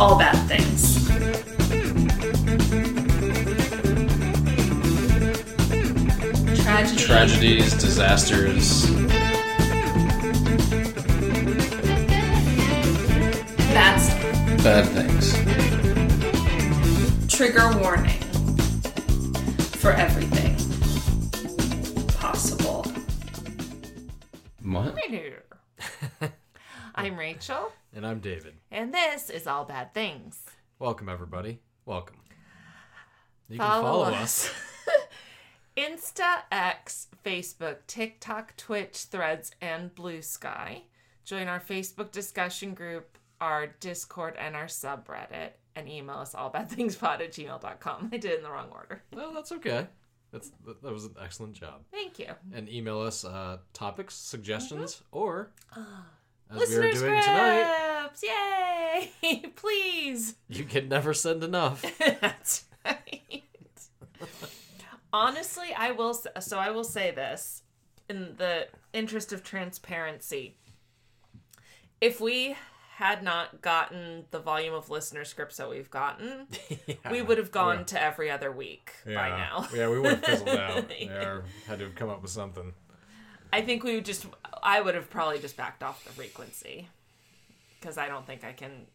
all bad things. Tragedy. Tragedies, disasters. That's Bad things. trigger warning for everything possible. What? I'm Rachel, And I'm David. and this is All Bad Things. Welcome, everybody. Welcome. You can Follow follow us. us. Insta, X, Facebook, TikTok, Twitch, Threads, and Blue Sky. Join our Facebook discussion group, our Discord, and our subreddit. And email us allbadthingspod at gmail.com. I did it in the wrong order. Well, that's okay. That's that that was an excellent job. Thank you. And email us uh, topics, suggestions, or as we are Listener doing tonight, scripts! Yay! Please! you can never send enough. That's right. Honestly, I will. So I will say this, in the interest of transparency. If we had not gotten the volume of listener scripts that we've gotten, we would have oh, gone to every other week by now. yeah, we would have fizzled out. Yeah. Yeah, or had to have come up with something. I think we would just. I would have probably just backed off the frequency because I don't think I can.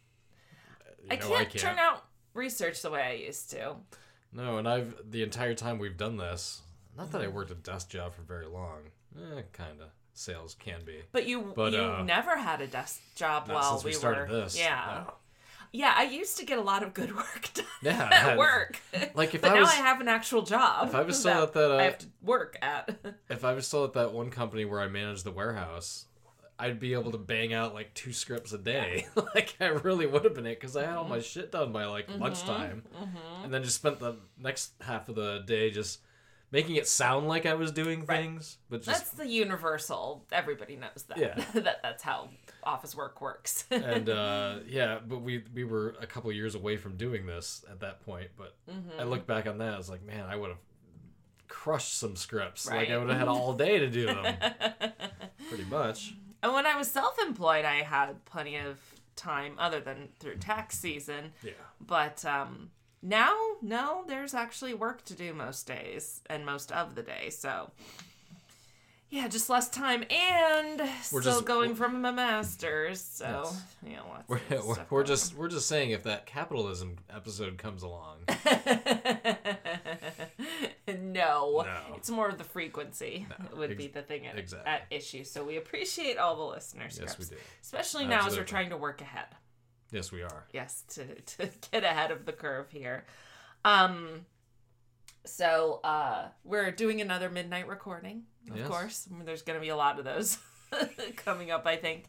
I, know, can't turn out research the way I used to. No, and I've the entire time we've done this. Not that I worked a desk job for very long. Eh, kind of. Sales can be. But you But, you uh, never had a desk job while we, we, were this. yeah No. Yeah. I used to get a lot of good work done Yeah, I at had- work. Like if but I now was I have an actual job. if I was still at that, uh, I have to work at. if I was still at that one company where I managed the warehouse, I'd be able to bang out like two scripts a day. like I really would have been it because I had all my shit done by like Mm-hmm. lunchtime, and then just spent the next half of the day just making it sound like I was doing things, but just That's the universal. Everybody knows that. Yeah. that that's how office work works. and uh, yeah, but we we were a couple years away from doing this at that point. But Mm-hmm. I look back on that, I was like, man, I would have crushed some scripts. Like I would have had all day to do them, pretty much. and when I was self-employed, I had plenty of time other than through tax season. Yeah. But um, now, no, there's actually work to do most days and most of the day. So, yeah, just less time and We're still just- going from a master's. So, Yes. you know, lots We're, of we're, we're just we're just saying if that capitalism episode comes along, no, No. it's more of the frequency would ex- be the thing at, exactly. at issue. So we appreciate all the listeners. yes, we do. Especially now as we're trying to work ahead. Yes, we are. yes to, to get ahead of the curve here um so uh we're doing another midnight recording of Yes. course I mean, there's gonna be a lot of those coming up i think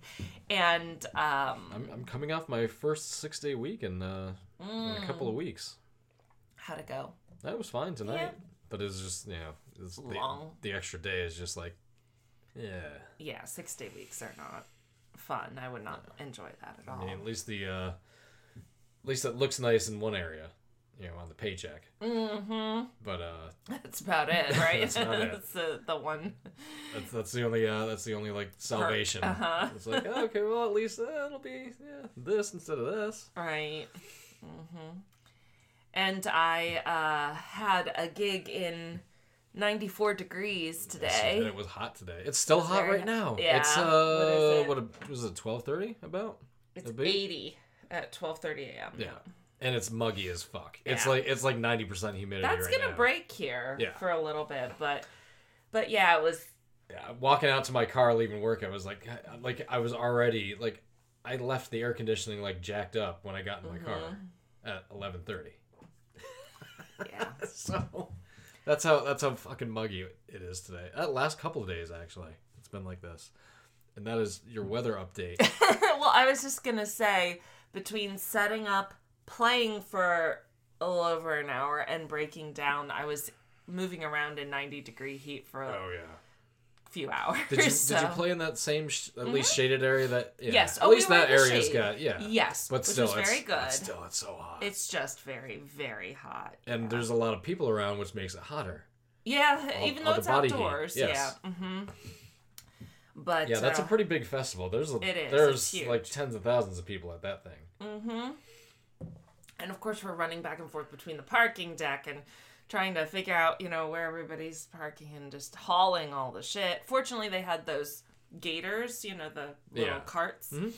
and um I'm I'm coming off my first six day week in, uh, in a couple of weeks. how'd it go That was fine tonight, Yeah. but it's just you know it's the, Long. the extra day is just like yeah. yeah six day weeks are not fun i would not enjoy that at all I mean, at least the uh, at least it looks nice in one area, you know, on the paycheck. mm-hmm But uh, that's about it right That's about it. that's the, the one that's that's the only uh, that's the only like salvation. uh-huh. It's like oh, okay, well at least uh, it'll be yeah this instead of this. Right. Mm-hmm. And I uh, had a gig in 94 degrees And today. it was hot today. It's still hot very right now. Yeah, It's uh is it? what, a- was it twelve thirty about? It's a 80 at 12:30 a.m. Yeah. And it's muggy as fuck. It's like it's like ninety percent humidity That's right gonna now. break here Yeah. for a little bit, but but yeah, it was Yeah, walking out to my car leaving work, I was like, I- like I was already like, I left the air conditioning like jacked up when I got in my car Mm-hmm. at eleven thirty. yeah. So that's how that's how fucking muggy it is today. That last couple of days actually, it's been like this, and that is your weather update. well, I was just gonna say between setting up, playing for a little over an hour, and breaking down, I was moving around in 90 degree heat for oh yeah. Few hours. Did you did you play in that same sh- at least shaded area that? Yeah. Mm-hmm. Yes. At Oh, least were that area's shade. got yeah. Yes, But which still, was very it's, good. Still, it's so hot. It's just very, very hot. and there's a lot of people around, which makes it hotter. Yeah, All- even though it's outdoors. yes. Yeah. Mm-hmm. But Yeah, that's a uh, pretty big festival. There's a, It is, There's it's like tens of thousands of people at that thing. Mm-hmm. And of course, we're running back and forth between the parking deck and trying to figure out, you know, where everybody's parking and just hauling all the shit. Fortunately, they had those gators, you know, the little Yeah. carts. Mhm.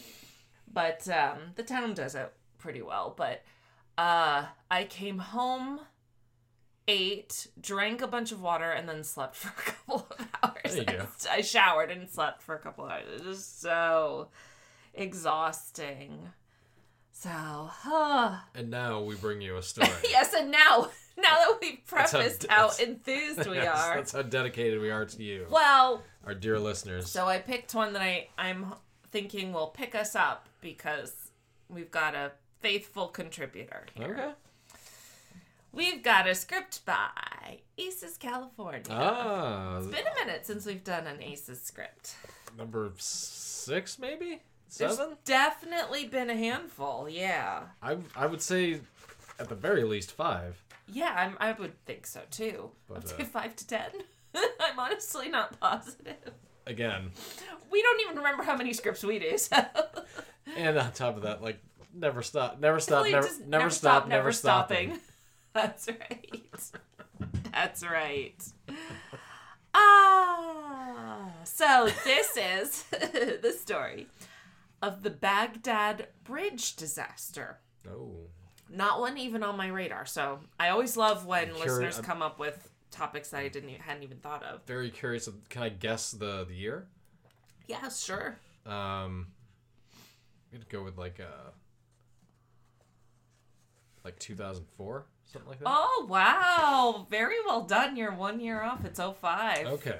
But um, the town does it pretty well. But uh, I came home, ate, drank a bunch of water, and then slept for a couple of hours. There you go. I showered and slept for a couple of hours. It was just so exhausting. So, uh, And now we bring you a story. yes, and now, now that we've That's how- prefaced how, enthused we Yes, are, That's how dedicated we are to you, well, our dear listeners. so I picked one that I I'm thinking will pick us up because we've got a faithful contributor here. okay. We've got a script by Aces California. Ah, It's been a minute since we've done an Aces script. number six, maybe There's definitely been a handful, yeah. I I would say, at the very least five. Yeah, I'm, I would think so too. But, I'd say uh, five to ten. I'm honestly not positive. Again, We don't even remember how many scripts we do, so. and on top of that, like never stop, never stop, never, just never, stop, never stopping. stopping. That's right. That's right. Ah, so this is the story of the Baghdad Bridge disaster. Oh, Not one even on my radar. So I always love when curi- listeners I'm- come up with topics that I didn't e- hadn't even thought of. very curious. Can I guess the the year? Yeah, sure. Um, I'm gonna go with like uh, like 2004, something like that. Oh wow, very well done. You're one year off. It's 05. Okay,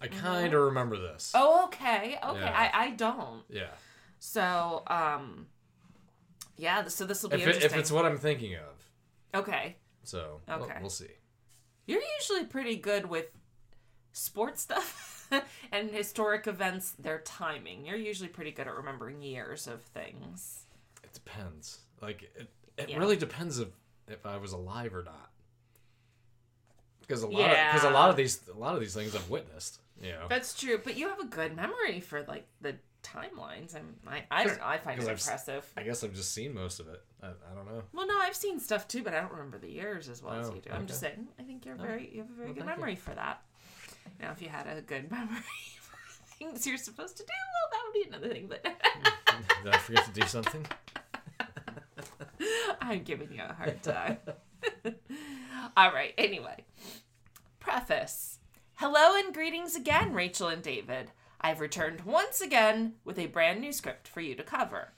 I Mm-hmm. kind of remember this. Oh, okay. Okay. Yeah. I, I don't. Yeah, So, um, yeah. So this will be if, it, interesting. if it's what I'm thinking of, okay, so we'll- Okay. we'll, see. you're usually pretty good with sports stuff and historic events. Their timing. You're usually pretty good at remembering years of things. It depends. Like it, it Yeah. really depends if if I was alive or not. Because a lot Yeah. because a lot of these a lot of these things I've witnessed. You know, That's true, but you have a good memory for like the timelines. I'm, I, I don't know. I find it I've impressive. I guess I've just seen most of it. I, I don't know. Well, no, I've seen stuff too, but I don't remember the years as well as Oh, you do. I'm just saying. I think you're Oh, very, you have a very well, good thank you. memory for that. Now, if you had a good memory for things you're supposed to do, well, that would be another thing. But Did I forget to do something? I'm giving you a hard time. All right. Anyway, preface. Hello and greetings again, Rachel and David. I've returned once again with a brand new script for you to cover.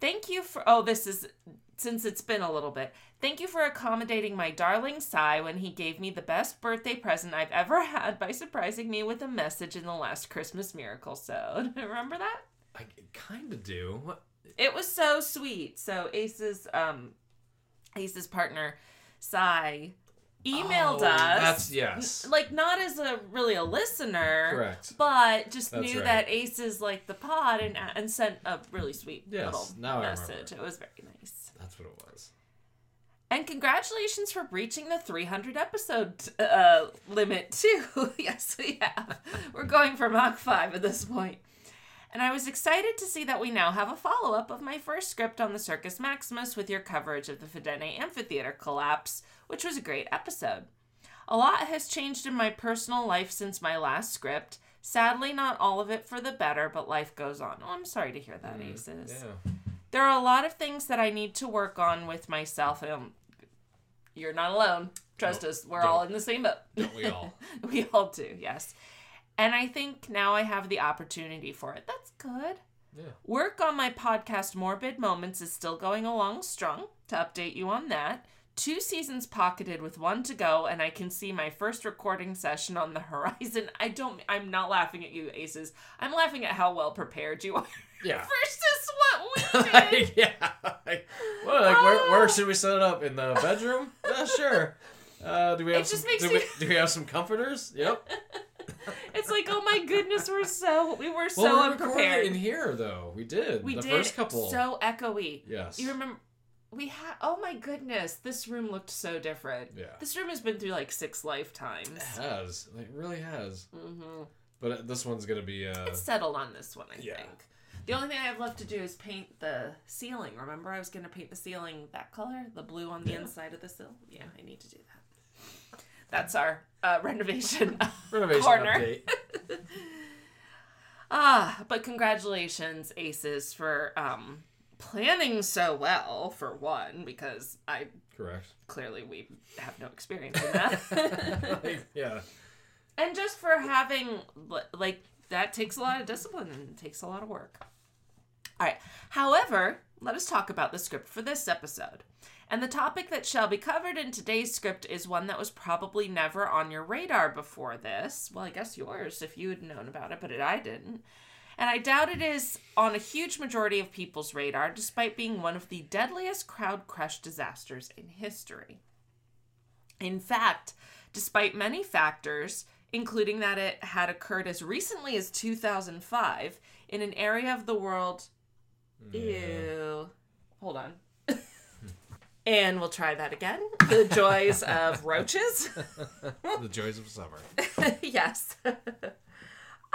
Thank you for. Oh, this is. Since it's been a little bit, thank you for accommodating my darling Cy when he gave me the best birthday present I've ever had by surprising me with a message in the last Christmas miracle. So, do you remember that? I kind of do. What? It was so sweet. So Ace's um Ace's partner, Sai, emailed Oh, us. That's yes. like not as a really a listener, Correct. but just That's knew right. that Ace's like the pod and and sent a really sweet Yes, little now message. It was very nice. That's what it was. And congratulations for reaching the 300 episode uh, limit too. yes, we have. We're going for Mach 5 at this point. And I was excited to see that we now have a follow up of my first script on the Circus Maximus with your coverage of the Fidenae Amphitheater collapse, which was a great episode. A lot has changed in my personal life since my last script. Sadly, not all of it for the better, but life goes on. Oh, I'm sorry to hear that, Aces. Yeah. There are a lot of things that I need to work on with myself. Um, you're not alone. Trust Nope. us, we're all Don't. in the same boat. Don't we all? we all do, yes. And I think now I have the opportunity for it. That's good. Yeah. Work on my podcast Morbid Moments is still going along strong. To update you on that, two seasons pocketed with one to go, and I can see my first recording session on the horizon. I don't. I'm not laughing at you, Aces. I'm laughing at how well prepared you are. Yeah. versus what we did. yeah. Like, well, like where, Oh. where should we set it up? In the bedroom? Yeah, sure. Uh, do we have It just some, makes do, you- we, do we have some comforters? Yep. It's like, oh my goodness, we're so we were so well, we recorded unprepared. in here though. We did. we the did first couple. so echoey. yes. You remember? We had. Oh my goodness, this room looked so different. Yeah. This room has been through like six lifetimes. It has. It really has. mm-hmm. But uh, this one's gonna be. Uh, It's settled on this one, I Yeah. think. The only thing I have left to do is paint the ceiling. Remember, I was going to paint the ceiling that color, the blue on the Yeah. inside of the sill. Yeah, I need to do that. That's our uh, renovation Renovation corner. update. Ah, but congratulations, Aces, for um, planning so well. For one, because I Correct. clearly we have no experience in that. Like, yeah. and just for having like that takes a lot of discipline and takes a lot of work all right however let us talk about the script for this episode and the topic that shall be covered in today's script is one that was probably never on your radar before this well i guess yours if you had known about it but it, i didn't and i doubt it is on a huge majority of people's radar despite being one of the deadliest crowd crush disasters in history in fact, despite many factors, including that it had occurred as recently as 2005 in an area of the world. Ew. Hold on. Hmm. and we'll try that again. The joys of roaches. the joys of summer. yes.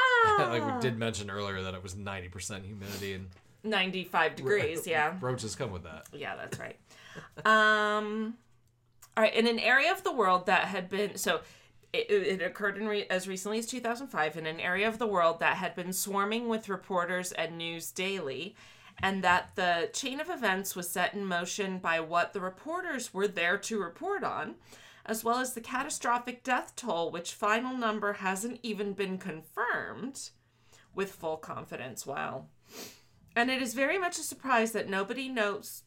like Ah, we did mention earlier that it was 90% humidity and 95 degrees, yeah. roaches come with that. Yeah, that's right. Um, all right, in an area of the world that had been so. It, it occurred in re, as recently as 2005 in an area of the world that had been swarming with reporters and news daily, and that the chain of events was set in motion by what the reporters were there to report on, as well as the catastrophic death toll, which final number hasn't even been confirmed with full confidence. Wow. And it is very much a surprise that nobody knows.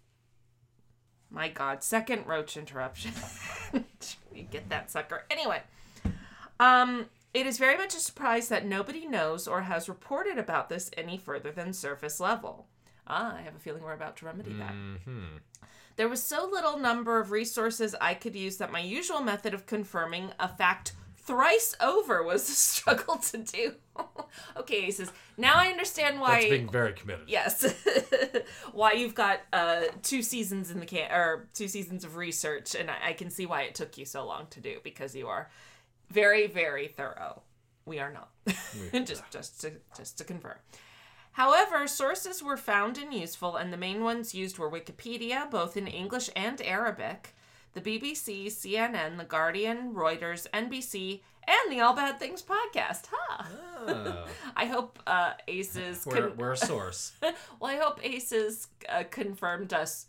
My God, second roach interruption. you get that sucker. Anyway, um, it is very much a surprise that nobody knows or has reported about this any further than surface level. Ah, I have a feeling we're about to remedy that. hmm There was so little number of resources I could use that my usual method of confirming a fact thrice over was a struggle to do. okay, Aces. Now I understand why. That's being very committed. Yes. why you've got uh, two seasons in the can or two seasons of research, and I, I can see why it took you so long to do because you are very, very thorough. We are not. just, just to, just to confirm. However, sources were found and useful, and the main ones used were Wikipedia, both in English and Arabic, the BBC, CNN, The Guardian, Reuters, NBC, and the All Bad Things podcast. Huh. Ah, I hope uh, Aces we're, we're a source. well, I hope Aces uh, confirmed us,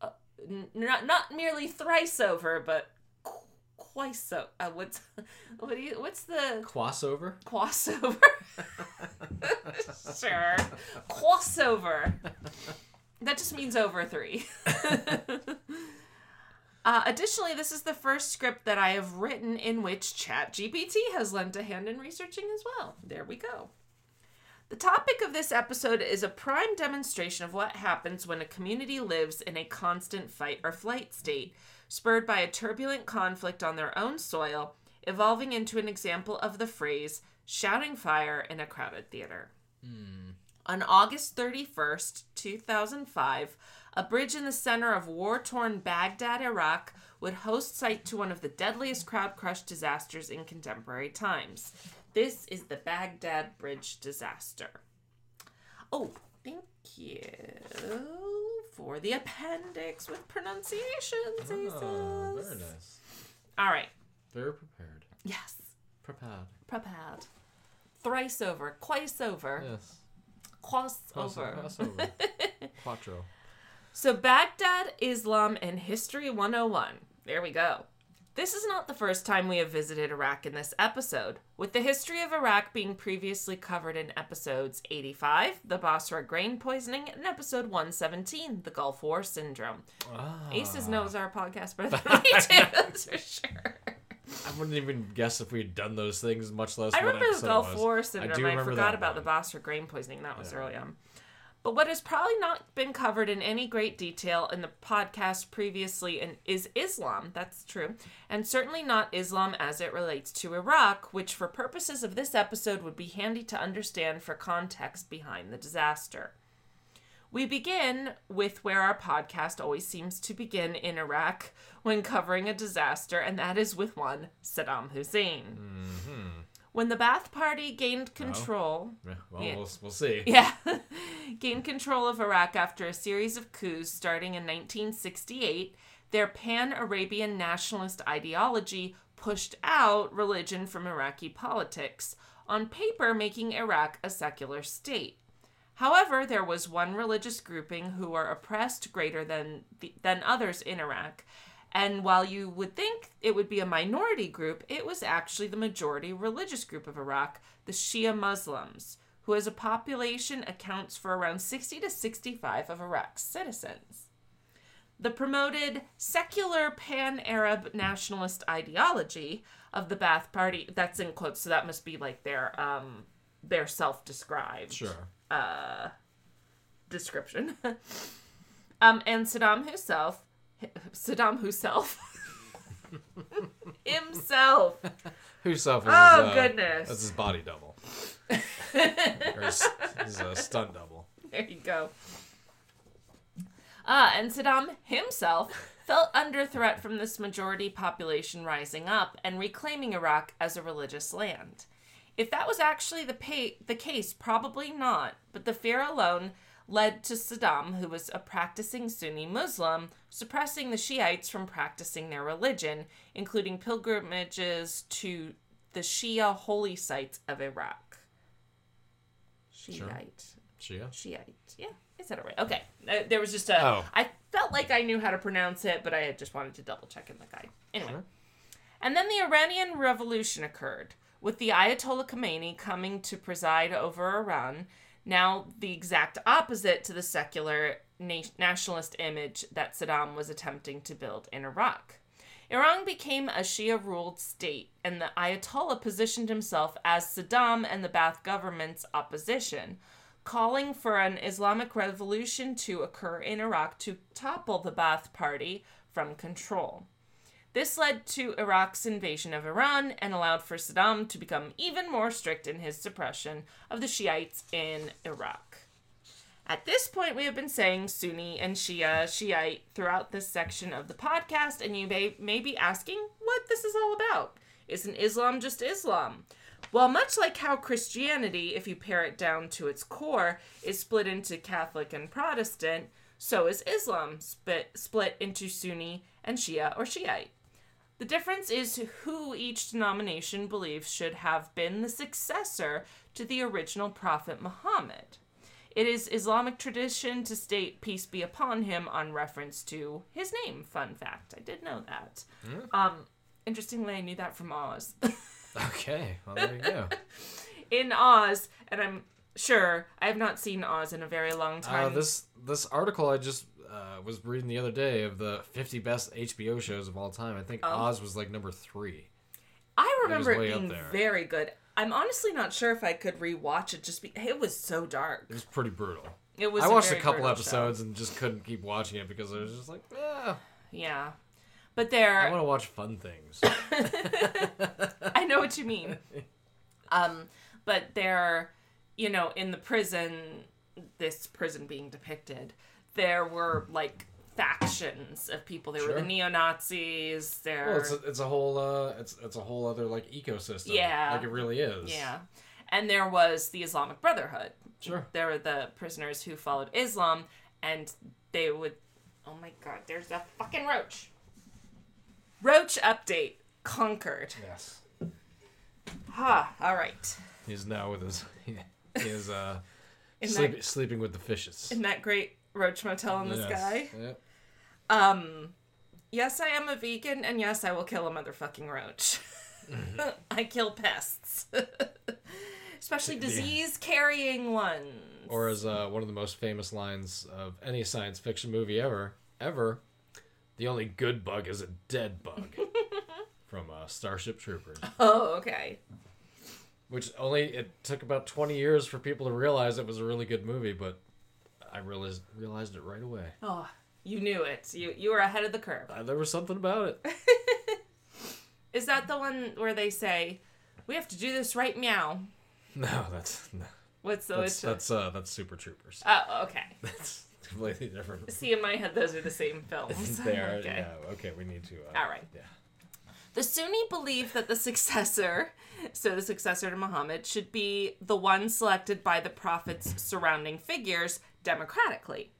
uh, n- not not merely thrice over, but qu- so. Uh, what's what do you? What's the Crossover? crossover? sure, crossover. That just means over three. Uh, additionally, this is the first script that I have written in which ChatGPT has lent a hand in researching as well. There we go. The topic of this episode is a prime demonstration of what happens when a community lives in a constant fight or flight state, spurred by a turbulent conflict on their own soil, evolving into an example of the phrase shouting fire in a crowded theater. Hmm. On August 31st, 2005, a bridge in the center of war torn Baghdad, Iraq, would host site to one of the deadliest crowd crush disasters in contemporary times. This is the Baghdad Bridge disaster. Oh, thank you for the appendix with pronunciations. Oh, very nice. All right. Very prepared. Yes. Prepared. Prepared. Thrice over. Twice over. Yes. Quas Cross- over. Quattro. So, Baghdad, Islam, and History 101. There we go. This is not the first time we have visited Iraq in this episode, with the history of Iraq being previously covered in episodes 85, the Basra grain poisoning, and episode 117, the Gulf War syndrome. Ah. Aces knows our podcast better than we do, that's for sure. I wouldn't even guess if we had done those things, much less I what remember the Gulf. War I syndrome. do I, forgot about the. Basra grain poisoning. That was Yeah. early on. But what has probably not been covered in any great detail in the podcast previously is Islam. That's true. And certainly not Islam as it relates to Iraq, which for purposes of this episode would be handy to understand for context behind the disaster. We begin with where our podcast always seems to begin in Iraq when covering a disaster, and that is with one Saddam Hussein. Mm-hmm. When the Ba'ath Party gained control, Yeah, well, Yeah. we'll we'll see. yeah, gained control of Iraq after a series of coups starting in 1968. Their pan Arabian nationalist ideology pushed out religion from Iraqi politics, on paper making Iraq a secular state. However, there was one religious grouping who were oppressed greater than the, than others in Iraq, and while you would think it would be a minority group, it was actually the majority religious group of Iraq, the Shia Muslims, who as a population accounts for around 60 to 65 of Iraq's citizens. The promoted secular pan Arab nationalist ideology of the Ba'ath Party, that's in quotes, so that must be like their um their self-described Sure. description. um, and Saddam himself, Saddam himself, himself. Is Oh, his, uh, goodness. That's his body double. or his, his uh, stunt double. There you go. Ah, and Saddam himself felt under threat from this majority population rising up and reclaiming Iraq as a religious land. If that was actually the pa- the case, probably not, but the fear alone led to Saddam, who was a practicing Sunni Muslim, suppressing the Shiites from practicing their religion, including pilgrimages to the Shia holy sites of Iraq. Shiite. Shia? Shiite. Yeah, is that right? Okay. Uh, there was just a. I Oh. I felt like I knew how to pronounce it, but I had just wanted to double check in the guide. Anyway. And then the Iranian Revolution occurred, with the Ayatollah Khomeini coming to preside over Iran, now the exact opposite to the secular na- nationalist image that Saddam was attempting to build in Iraq. Iran became a Shia ruled state, and the Ayatollah positioned himself as Saddam and the Ba'ath government's opposition, calling for an Islamic revolution to occur in Iraq to topple the Ba'ath Party from control. This led to Iraq's invasion of Iran and allowed for Saddam to become even more strict in his suppression of the Shiites in Iraq. At this point, we have been saying Sunni and Shia, Shiite throughout this section of the podcast, and you may, may be asking what this is all about. Isn't Islam just Islam? Well, much like how Christianity, if you pare it down to its core, is split into Catholic and Protestant, so is Islam split, split into Sunni and Shia or Shiite. The difference is who each denomination believes should have been the successor to the original Prophet Muhammad. It is Islamic tradition to state peace be upon him on reference to his name. Fun fact. I did know that. Um, interestingly, I knew that from Oz. Okay. Well, there you go. In Oz, and I'm sure I have not seen Oz in a very long Uh, time. this this article I just uh, was reading the other day of the 50 best HBO shows of all time. I think Oh. Oz was like number three. I remember it up being very good. I'm honestly not sure if I could rewatch it. Just be, it was so dark. It was pretty brutal. It was. I watched a very couple brutal show. episodes and just couldn't keep watching it because I was just like, yeah, Yeah, but there, I want to watch fun things. I know what you mean. Um, but they're, you know, in the prison, this prison being depicted, there were like factions of people. There were the neo Nazis. There, well, it's a, it's a whole uh, it's it's a whole other like ecosystem. Yeah. like it really is. yeah, and there was the Islamic Brotherhood. Sure. There were the prisoners who followed Islam, and they would. Oh my God! There's a fucking roach. Roach update conquered. Yes. Ha! All right. He's now with his he, he is uh sleep, that sleeping with the fishes. in that great roach motel in the Yes. sky. Yep. Um, yes, I am a vegan, and yes, I will kill a motherfucking roach. I kill pests, especially disease-carrying ones. Or as uh, one of the most famous lines of any science fiction movie ever, ever, the only good bug is a dead bug. From uh, Starship Troopers, oh, okay. which only it took about twenty years for people to realize it was a really good movie, but I realized realized it right away. Oh, you knew it. You you were ahead of the curve. Uh, there was something about it. Is that the one where they say, "We have to do this right, meow"? No, that's no, What's the that's that's uh, that's Super Troopers. Oh, okay. That's completely different. See, in my head, those are the same films. They are, okay. yeah. Okay, we need to. Uh, All right. Yeah. The Sunni believe that the successor, so the successor to Muhammad, should be the one selected by the prophet's surrounding figures democratically.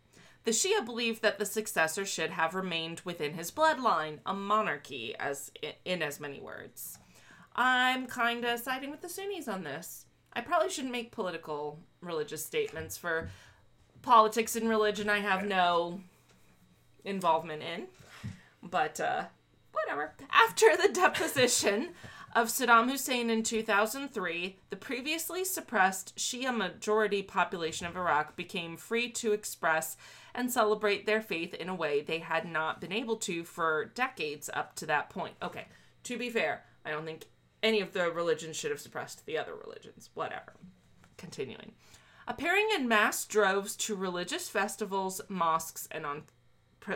The Shia believe that the successor should have remained within his bloodline, a monarchy, as in as many words. I'm kind of siding with the Sunnis on this. I probably shouldn't make political religious statements for politics and religion I have no involvement in. But uh whatever. After the deposition of Saddam Hussein in 2003, the previously suppressed Shia majority population of Iraq became free to express and celebrate their faith in a way they had not been able to for decades up to that point. Okay, to be fair, I don't think any of the religions should have suppressed the other religions. Whatever. Continuing. Appearing in mass droves to religious festivals, mosques, and on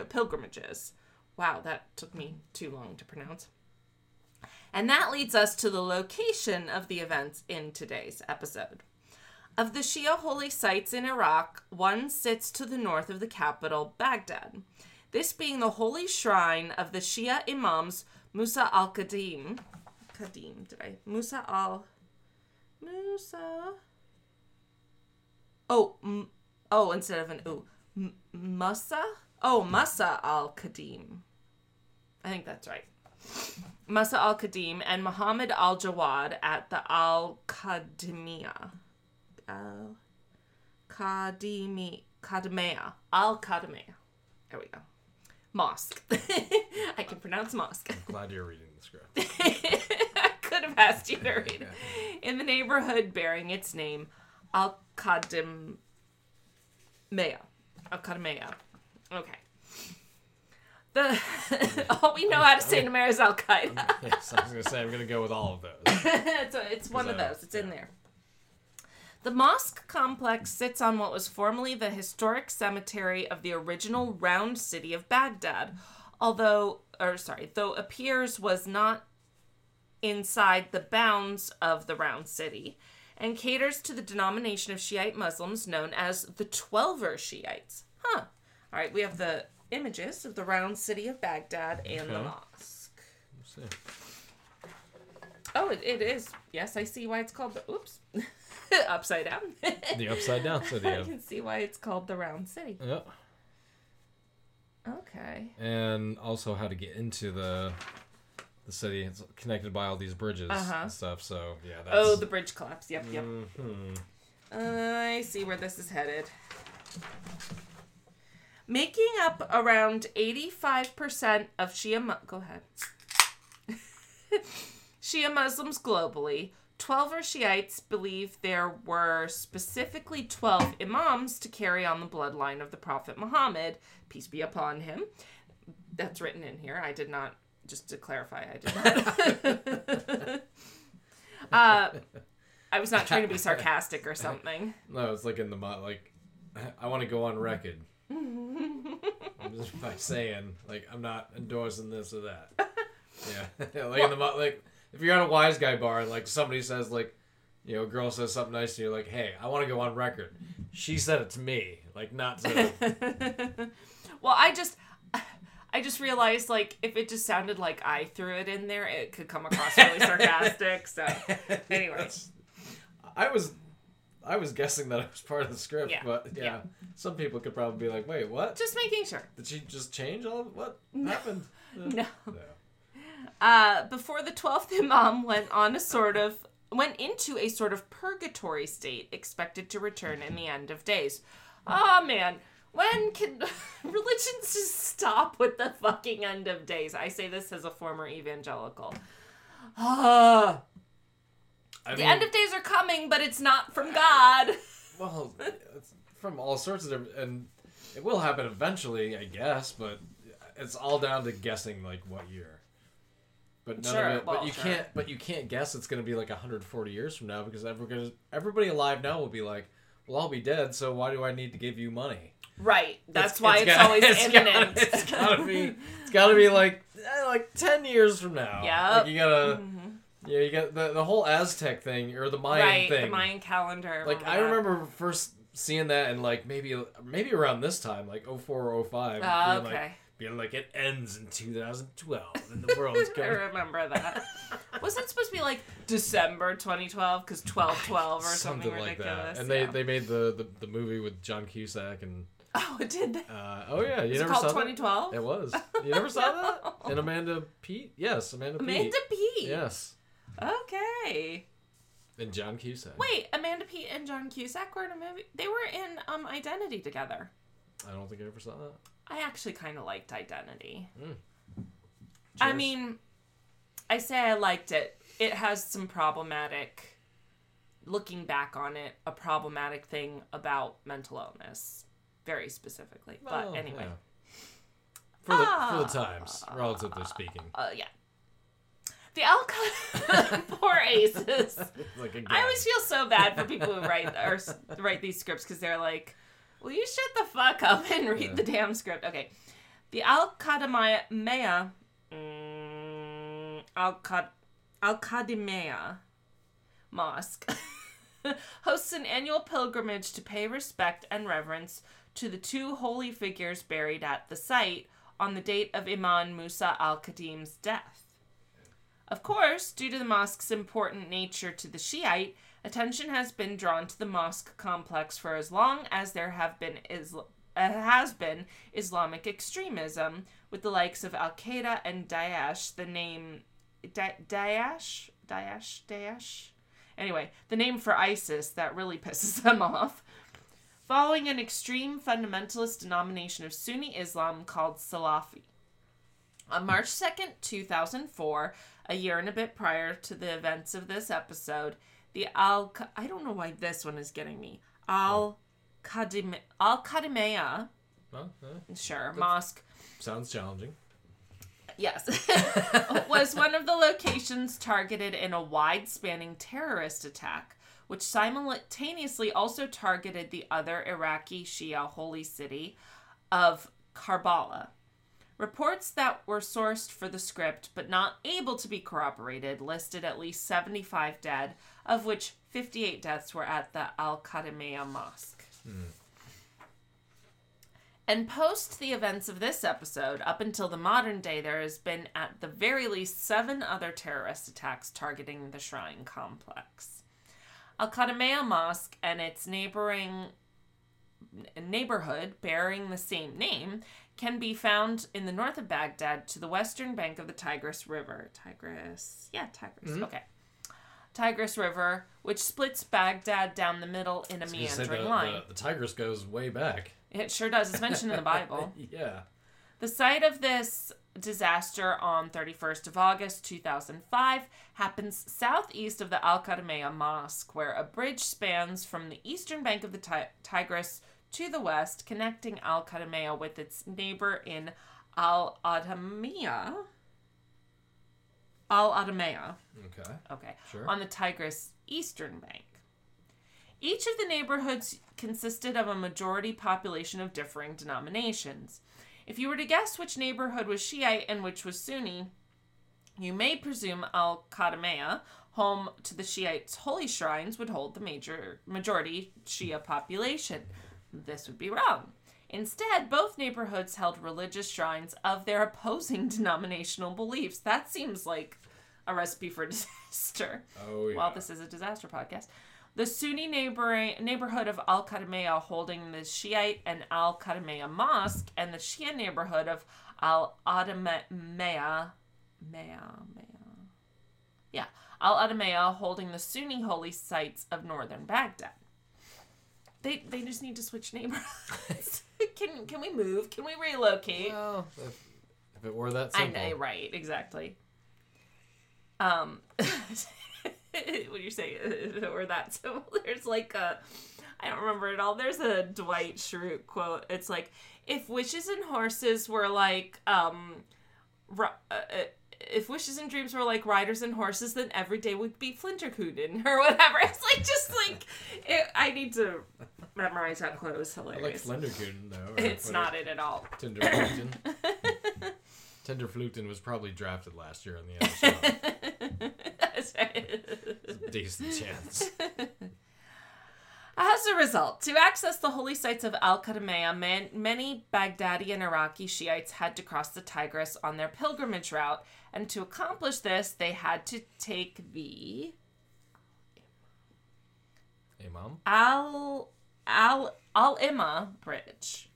pilgrimages. Wow, that took me too long to pronounce. And that leads us to the location of the events in today's episode. Of the Shia holy sites in Iraq, one sits to the north of the capital, Baghdad. This being the holy shrine of the Shia Imams Musa al Qadim. Qadim, did I? Musa al. Musa. Oh, m- oh, instead of an ooh. M- Musa? Oh, Musa al Qadim. I think that's right. Musa al Qadim and Muhammad al Jawad at the Al Qadimiyah. Al Qadimi Qadimiyah. Al Qadimiyah. There we go. Mosque. I can pronounce mosque. I'm glad you're reading the script. I could have asked you to read it. In the neighborhood bearing its name, Al Qadimiyah. Al Qadimiyah. Okay. The all we know how to say America is Al Qaeda. yes, I was gonna say I'm gonna go with all of those. it's, a, it's one of those. It's in there. The mosque complex sits on what was formerly the historic cemetery of the original round city of Baghdad, although, or sorry, though appears was not inside the bounds of the round city, and caters to the denomination of Shiite Muslims known as the Twelver Shiites. Huh. All right, we have the images of the round city of Baghdad and the mosque. Oh, it, it is. Yes, I see why it's called the. Oops. Upside down. The upside down city. I can see why it's called the round city. yeah. Okay. And also how to get into the the city. It's connected by all these bridges Uh-huh. and stuff. So yeah, that's. Oh, the bridge collapse. Yep, yep. Mhm. I see where this is headed. Making up around 85% of Shia. Mu- Go ahead. Shia Muslims globally, Twelver Shiites believe there were specifically 12 imams to carry on the bloodline of the Prophet Muhammad, peace be upon him. That's written in here. I did not, just to clarify, I did not. uh, I was not trying to be sarcastic or something. No, it's like in the like. I want to go on record. Just by saying like I'm not endorsing this or that. Yeah, like in the like if you're at a wise guy bar and like somebody says like, you know, a girl says something nice to you like, hey, I want to go on record. She said it to me, like not to. well, I just I just realized like if it just sounded like I threw it in there, it could come across really sarcastic. So anyway. That's- I was. I was guessing that it was part of the script, Yeah, but yeah, yeah. some people could probably be like, "Wait, what? just making sure. Did she just change all? Of, what happened?" No. No. Uh, before the twelfth imam went on a sort of went into a sort of purgatory state, expected to return in the end of days. Oh man, when can religions just stop with the fucking end of days? I say this as a former evangelical. Ah, I the mean, end of days are coming, but it's not from God. Well, it's from all sorts of different, and it will happen eventually, I guess. But it's all down to guessing like what year. But none Sure, of it. well, but you sure. can't. But you can't guess it's going to be like 140 years from now because everybody, everybody alive now will be like, "Well, I'll be dead, so why do I need to give you money?" Right. That's It's- why it's, gotta- always it's gotta- imminent. it's gotta be. It's gotta be like eh, like 10 years from now. Yeah. Like you gotta. Mhm. Yeah, you got the the whole Aztec thing or the Mayan right, thing. the Mayan calendar. Like I that. remember first seeing that and like maybe maybe around this time, like 04 or 05, Ah, being okay. like being like it ends in 2012 and the world's going. I remember that. Wasn't it supposed to be like December 2012 because 1212 or something, something like ridiculous? that. And they, yeah. they made the, the, the movie with John Cusack and oh, it did. They? uh, oh yeah, you it never called saw 2012? that. It was. You never saw that? And Amanda Peet? Yes, Amanda, Amanda Peet. Peet. Yes. Okay. And John Cusack. Wait, Amanda Peet and John Cusack were in a movie. They were in um Identity together. I don't think I ever saw that. I actually kind of liked Identity. Mm. I mean, I say I liked it. It has some problematic. Looking back on it, a problematic thing about mental illness, very specifically. Well, but anyway, yeah. For the, for Ah. the times, relatively speaking. uh, yeah. The Alcott poor aces. Like. I always feel so bad for people who write or write these scripts because they're like, "Will you shut the fuck up and read Yeah. the damn script?" Okay, the Al-Qadamaya mm, Al-Qad- Al-Qadimaya Mosque hosts an annual pilgrimage to pay respect and reverence to the two holy figures buried at the site on the date of Imam Musa al-Qadim's death. Of course, due to the mosque's important nature to the Shiite, attention has been drawn to the mosque complex for as long as there have been Isla- uh, has been Islamic extremism, with the likes of Al Qaeda and Daesh. The name da- Daesh, Daesh, Daesh. Anyway, the name for ISIS that really pisses them off. Following an extreme fundamentalist denomination of Sunni Islam called Salafi. On March 2nd, 2004, a year and a bit prior to the events of this episode, the Al I don't know why this one is getting me. Al Qadim Al Well, eh, sure, mosque sounds challenging. Yes. was one of the locations targeted in a wide spanning terrorist attack, which simultaneously also targeted the other Iraqi Shia holy city of Karbala. Reports that were sourced for the script but not able to be corroborated listed at least 75 dead, of which 58 deaths were at the Al Qadimiyah Mosque. And post the events of this episode, up until the modern day, there has been at the very least seven other terrorist attacks targeting the shrine complex. Al Qadimiyah Mosque and its neighboring neighborhood bearing the same name can be found in the north of Baghdad to the western bank of the Tigris River. Tigris, yeah, Tigris. Mm-hmm. Okay. Tigris River, which splits Baghdad down the middle in a meandering the, line. the, the Tigris goes way back. It sure does. It's mentioned in the Bible. yeah. The site of this disaster on 31st of August 2005 happens southeast of the Al Qadimiyah Mosque, where a bridge spans from the eastern bank of the Ti- Tigris to the west, connecting Al Qadimiyah with its neighbor in Al Adamiyah. Al Adamiyah. Okay. Okay. Sure. On the Tigris eastern bank. Each of the neighborhoods consisted of a majority population of differing denominations. If you were to guess which neighborhood was Shiite and which was Sunni, you may presume Al Qadimiyah, home to the Shiites' holy shrines, would hold the major majority Shia population. This would be wrong. Instead, both neighborhoods held religious shrines of their opposing denominational beliefs. That seems like a recipe for disaster. Oh yeah. Well, this is a disaster podcast. The Sunni neighboring neighborhood of Al Qadimiyah holding the Shiite and Al Qadimiyah Mosque, and the Shia neighborhood of Al Maya, Maya, yeah, Al Adamiyah holding the Sunni holy sites of northern Baghdad. They they just need to switch neighborhoods. can can we move? Can we relocate? Well, if, if it were that I simple. know, right? Exactly. Um, what you say, or that so there's like a, I don't remember it all. There's a Dwight Schrute quote. It's like, if wishes and horses were like, um, ri- uh, uh, if wishes and dreams were like riders and horses, then every day would be Flinterkuden or whatever. It's like just like, it, I need to memorize that quote. It was I like hilarious. Though. it's not it at all. Tenderfluten. Tenderfluten was probably drafted last year on the NHL. That's right. Decent chance. As a result, to access the holy sites of Al Qadamaya, man, many Baghdadi and Iraqi Shiites had to cross the Tigris on their pilgrimage route, and to accomplish this, they had to take the Imam. Al Al Al Imma Bridge.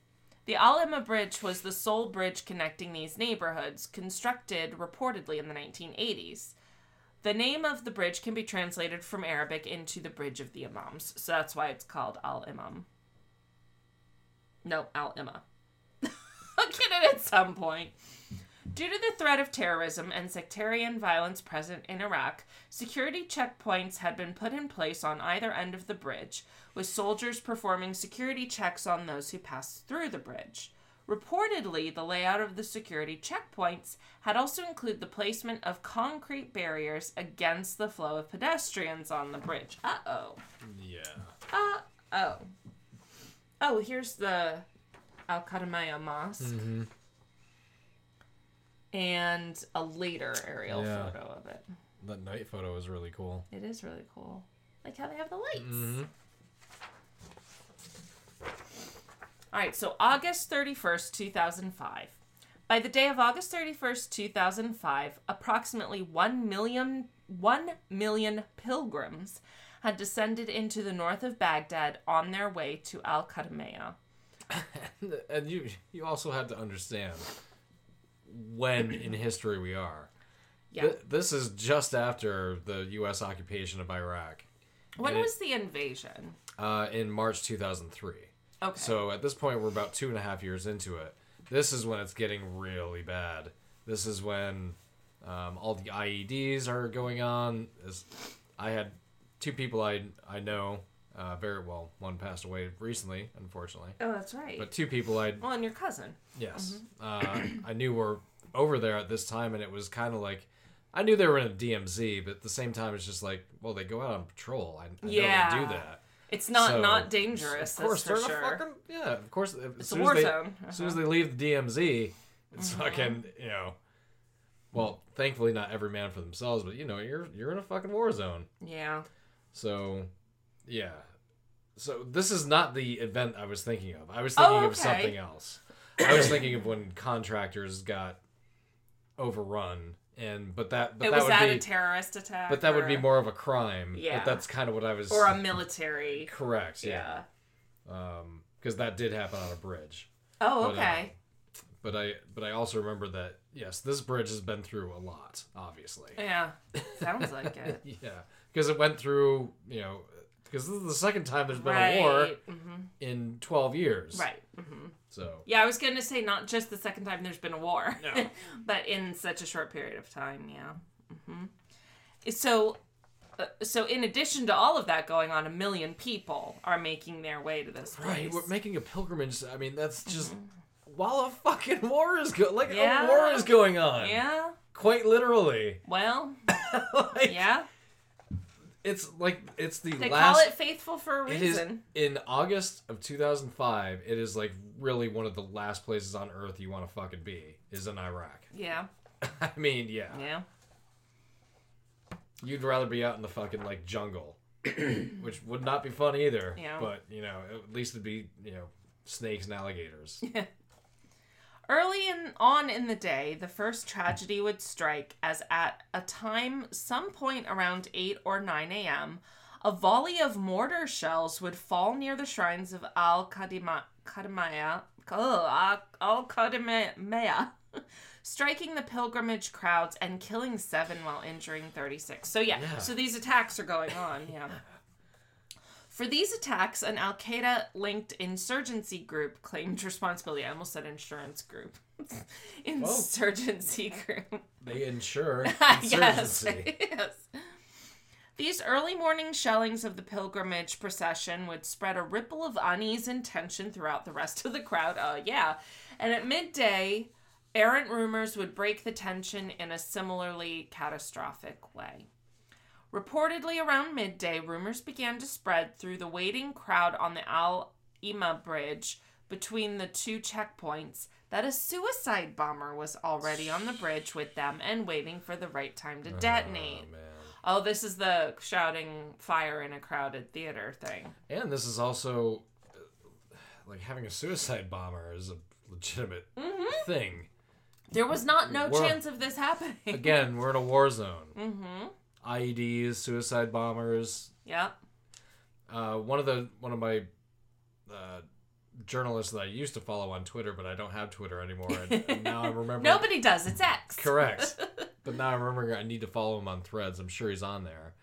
The Al Imma Bridge was the sole bridge connecting these neighborhoods, constructed reportedly in the 1980s. The name of the bridge can be translated from Arabic into the Bridge of the Imams, so that's why it's called Al Imam. No, Al Imma. I'll get it at some point. Due to the threat of terrorism and sectarian violence present in Iraq, security checkpoints had been put in place on either end of the bridge, with soldiers performing security checks on those who passed through the bridge. Reportedly, the layout of the security checkpoints had also included the placement of concrete barriers against the flow of pedestrians on the bridge. Uh oh. Yeah. Uh oh. Oh, here's the Al Qadamaya Mosque. Mm-hmm. And a later aerial Yeah. photo of it. That night photo is really cool. It is really cool. Like how they have the lights. Mm-hmm. All right, so August 31st, 2005. By the day of August 31st, 2005, approximately 1 million, 1 million pilgrims had descended into the north of Baghdad on their way to Al Qadamaya. And you you also had to understand when in history we are. Yeah. Th- this is just after the U.S. occupation of Iraq When was the invasion? uh, in March 2003. Okay. So at this point, we're about two and a half years into it. This is when it's getting really bad. This is when um, all the IEDs are going on. Is I had two people I I know uh, very well. One passed away recently, unfortunately, oh, that's right. but two people I well, and your cousin. yes uh, I knew were over there at this time, and it was kind of like. I knew they were in a DMZ, but at the same time, it's just like, well, they go out on patrol. I, I know Yeah. they do that. It's not So, not dangerous. Of course, that's they're for sure. fucking yeah. Of course, It's a war they, zone. As soon as Uh-huh. they leave the DMZ, it's fucking you know. Well, thankfully, not every man for themselves, but you know, you're you're in a fucking war zone. Yeah. So, yeah. So this is not the event I was thinking of. I was thinking Oh, of something else. I was thinking of when contractors got overrun, and but that but it that was would that be a terrorist attack? but that would be more of a crime. Yeah. But that's kind of what I was or a military. correct. Yeah. Yeah. Um, because that did happen on a bridge. Oh, But, uh, okay. But I but I also remember that yes, this bridge has been through a lot, obviously. yeah. Sounds like it. yeah, because it went through you know because this is the second time there's been right. a war hmm in twelve years. Right. hmm So Yeah, I was going to say not just the second time there's been a war, No. but in such a short period of time. Yeah. hmm So. Uh, so, in addition to all of that going on, a million people are making their way to this place. right, we're making a pilgrimage. I mean, that's just while a fucking war is go like Yeah. a war is going on. Yeah. Quite literally. Well. like, Yeah. It's like it's the They last. call it faithful for a It is reason. in August of 2005. It is like really one of the last places on Earth you want to fucking be is in Iraq. Yeah. I mean, yeah, Yeah. you'd rather be out in the fucking like jungle, which would not be fun either. Yeah. But you know, at least it'd be you know snakes and alligators. Early in, on in the day, the first tragedy would strike as at a time some point around 8 or 9 a.m., a volley of mortar shells would fall near the shrines of Al Qadima- Qadimaya, oh, Al Qadimaya, striking the pilgrimage crowds and killing seven while injuring 36. So, yeah, Yeah. so these attacks are going on, yeah. For these attacks, an Al Qaeda linked insurgency group claimed responsibility. I almost said insurance group. insurgency group. They ensure yes. insurgency. yes. These early morning shellings of the pilgrimage procession would spread a ripple of unease and tension throughout the rest of the crowd. Uh, yeah. And at midday, errant rumors would break the tension in a similarly catastrophic way. Reportedly around midday, rumors began to spread through the waiting crowd on the Al Ima Bridge between the two checkpoints that a suicide bomber was already on the bridge with them and waiting for the right time to detonate. Oh. Oh, this is the shouting fire in a crowded theater thing. And this is also uh, like having a suicide bomber is a legitimate Mm-hmm. thing. There was not no We're- chance of this happening. Again, we're in a war zone. Mm-hmm. IEDs, suicide bombers. Yep. Uh, one of the one of my uh, journalists that I used to follow on Twitter, but I don't have Twitter anymore. And, and now I'm remembering. Nobody does. It's X. Correct. but now I'm remembering I need to follow him on Threads. I'm sure he's on there.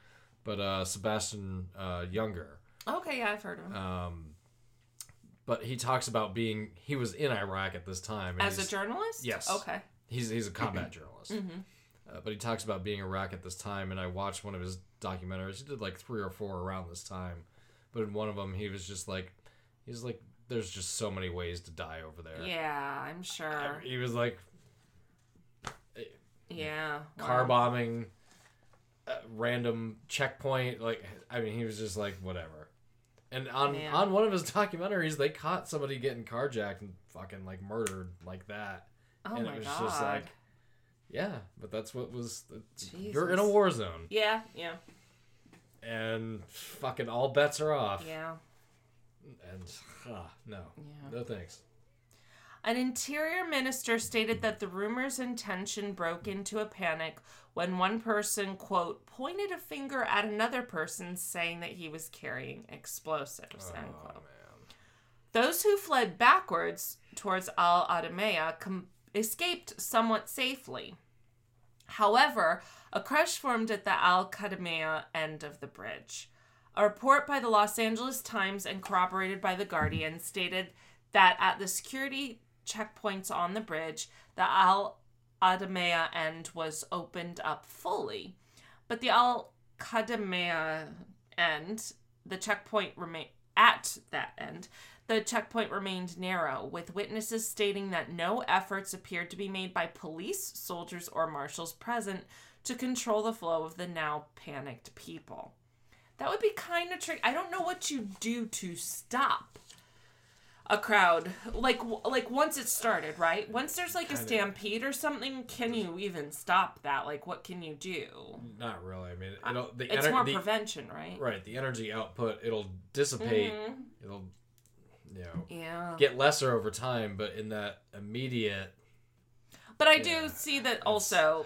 But uh, Sebastian uh, Junger. Okay, yeah, I've heard of him. Um, but he talks about being he was in Iraq at this time. As a journalist? Yes. Okay. He's he's a combat journalist. Mm-hmm. Uh, but he talks about being in Iraq at this time, and I watched one of his documentaries. He did like three or four around this time, but in one of them, he was just like, he's like, there's just so many ways to die over there. Yeah, I'm sure. He was like Yeah. car wow. bombing, uh, random checkpoint. Like I mean, he was just like whatever. And on Man. on one of his documentaries, they caught somebody getting carjacked and fucking like murdered like that. Oh and my it was god. just like, yeah, but that's what was. You're in a war zone, yeah, yeah, and fucking all bets are off. yeah, And ah, no, yeah. no thanks. An interior minister stated that the rumors and tension broke into a panic when one person, quote, pointed a finger at another person saying that he was carrying explosives, end Oh quote. man. Those who fled backwards towards Al Adamea com- escaped somewhat safely. However, a crush formed at the Al Kadamea end of the bridge. A report by the Los Angeles Times and corroborated by The Guardian stated that at the security checkpoints on the bridge, the Al Adamea end was opened up fully. But the Al Kadamea end, the checkpoint remain at that end, the checkpoint remained narrow, with witnesses stating that no efforts appeared to be made by police, soldiers, or marshals present to control the flow of the now panicked people. That would be kind of tricky. I don't know what you do to stop a crowd like like once it started, right? Once there's like a Kinda. stampede or something, can you even stop that? Like what can you do? Not really. I mean, it'll the, It's ener- more the prevention, right? right. The energy output it'll dissipate. Mhm. It'll you know Yeah. get lesser over time, but in that immediate But I Yeah, do see that also,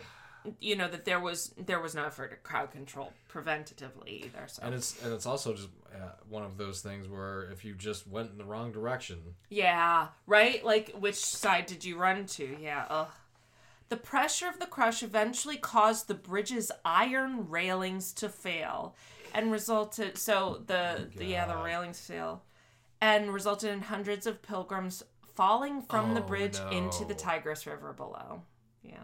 you know, that there was there was no effort to crowd control preventatively either. So and it's and it's also just uh, one of those things where if you just went in the wrong direction, yeah, right. Like which side did you run to? Yeah. Ugh. The pressure of the crush eventually caused the bridge's iron railings to fail, and resulted. So the, the yeah the railings fail, and resulted in hundreds of pilgrims falling from the Oh, bridge into the. Tigris River below. Yeah.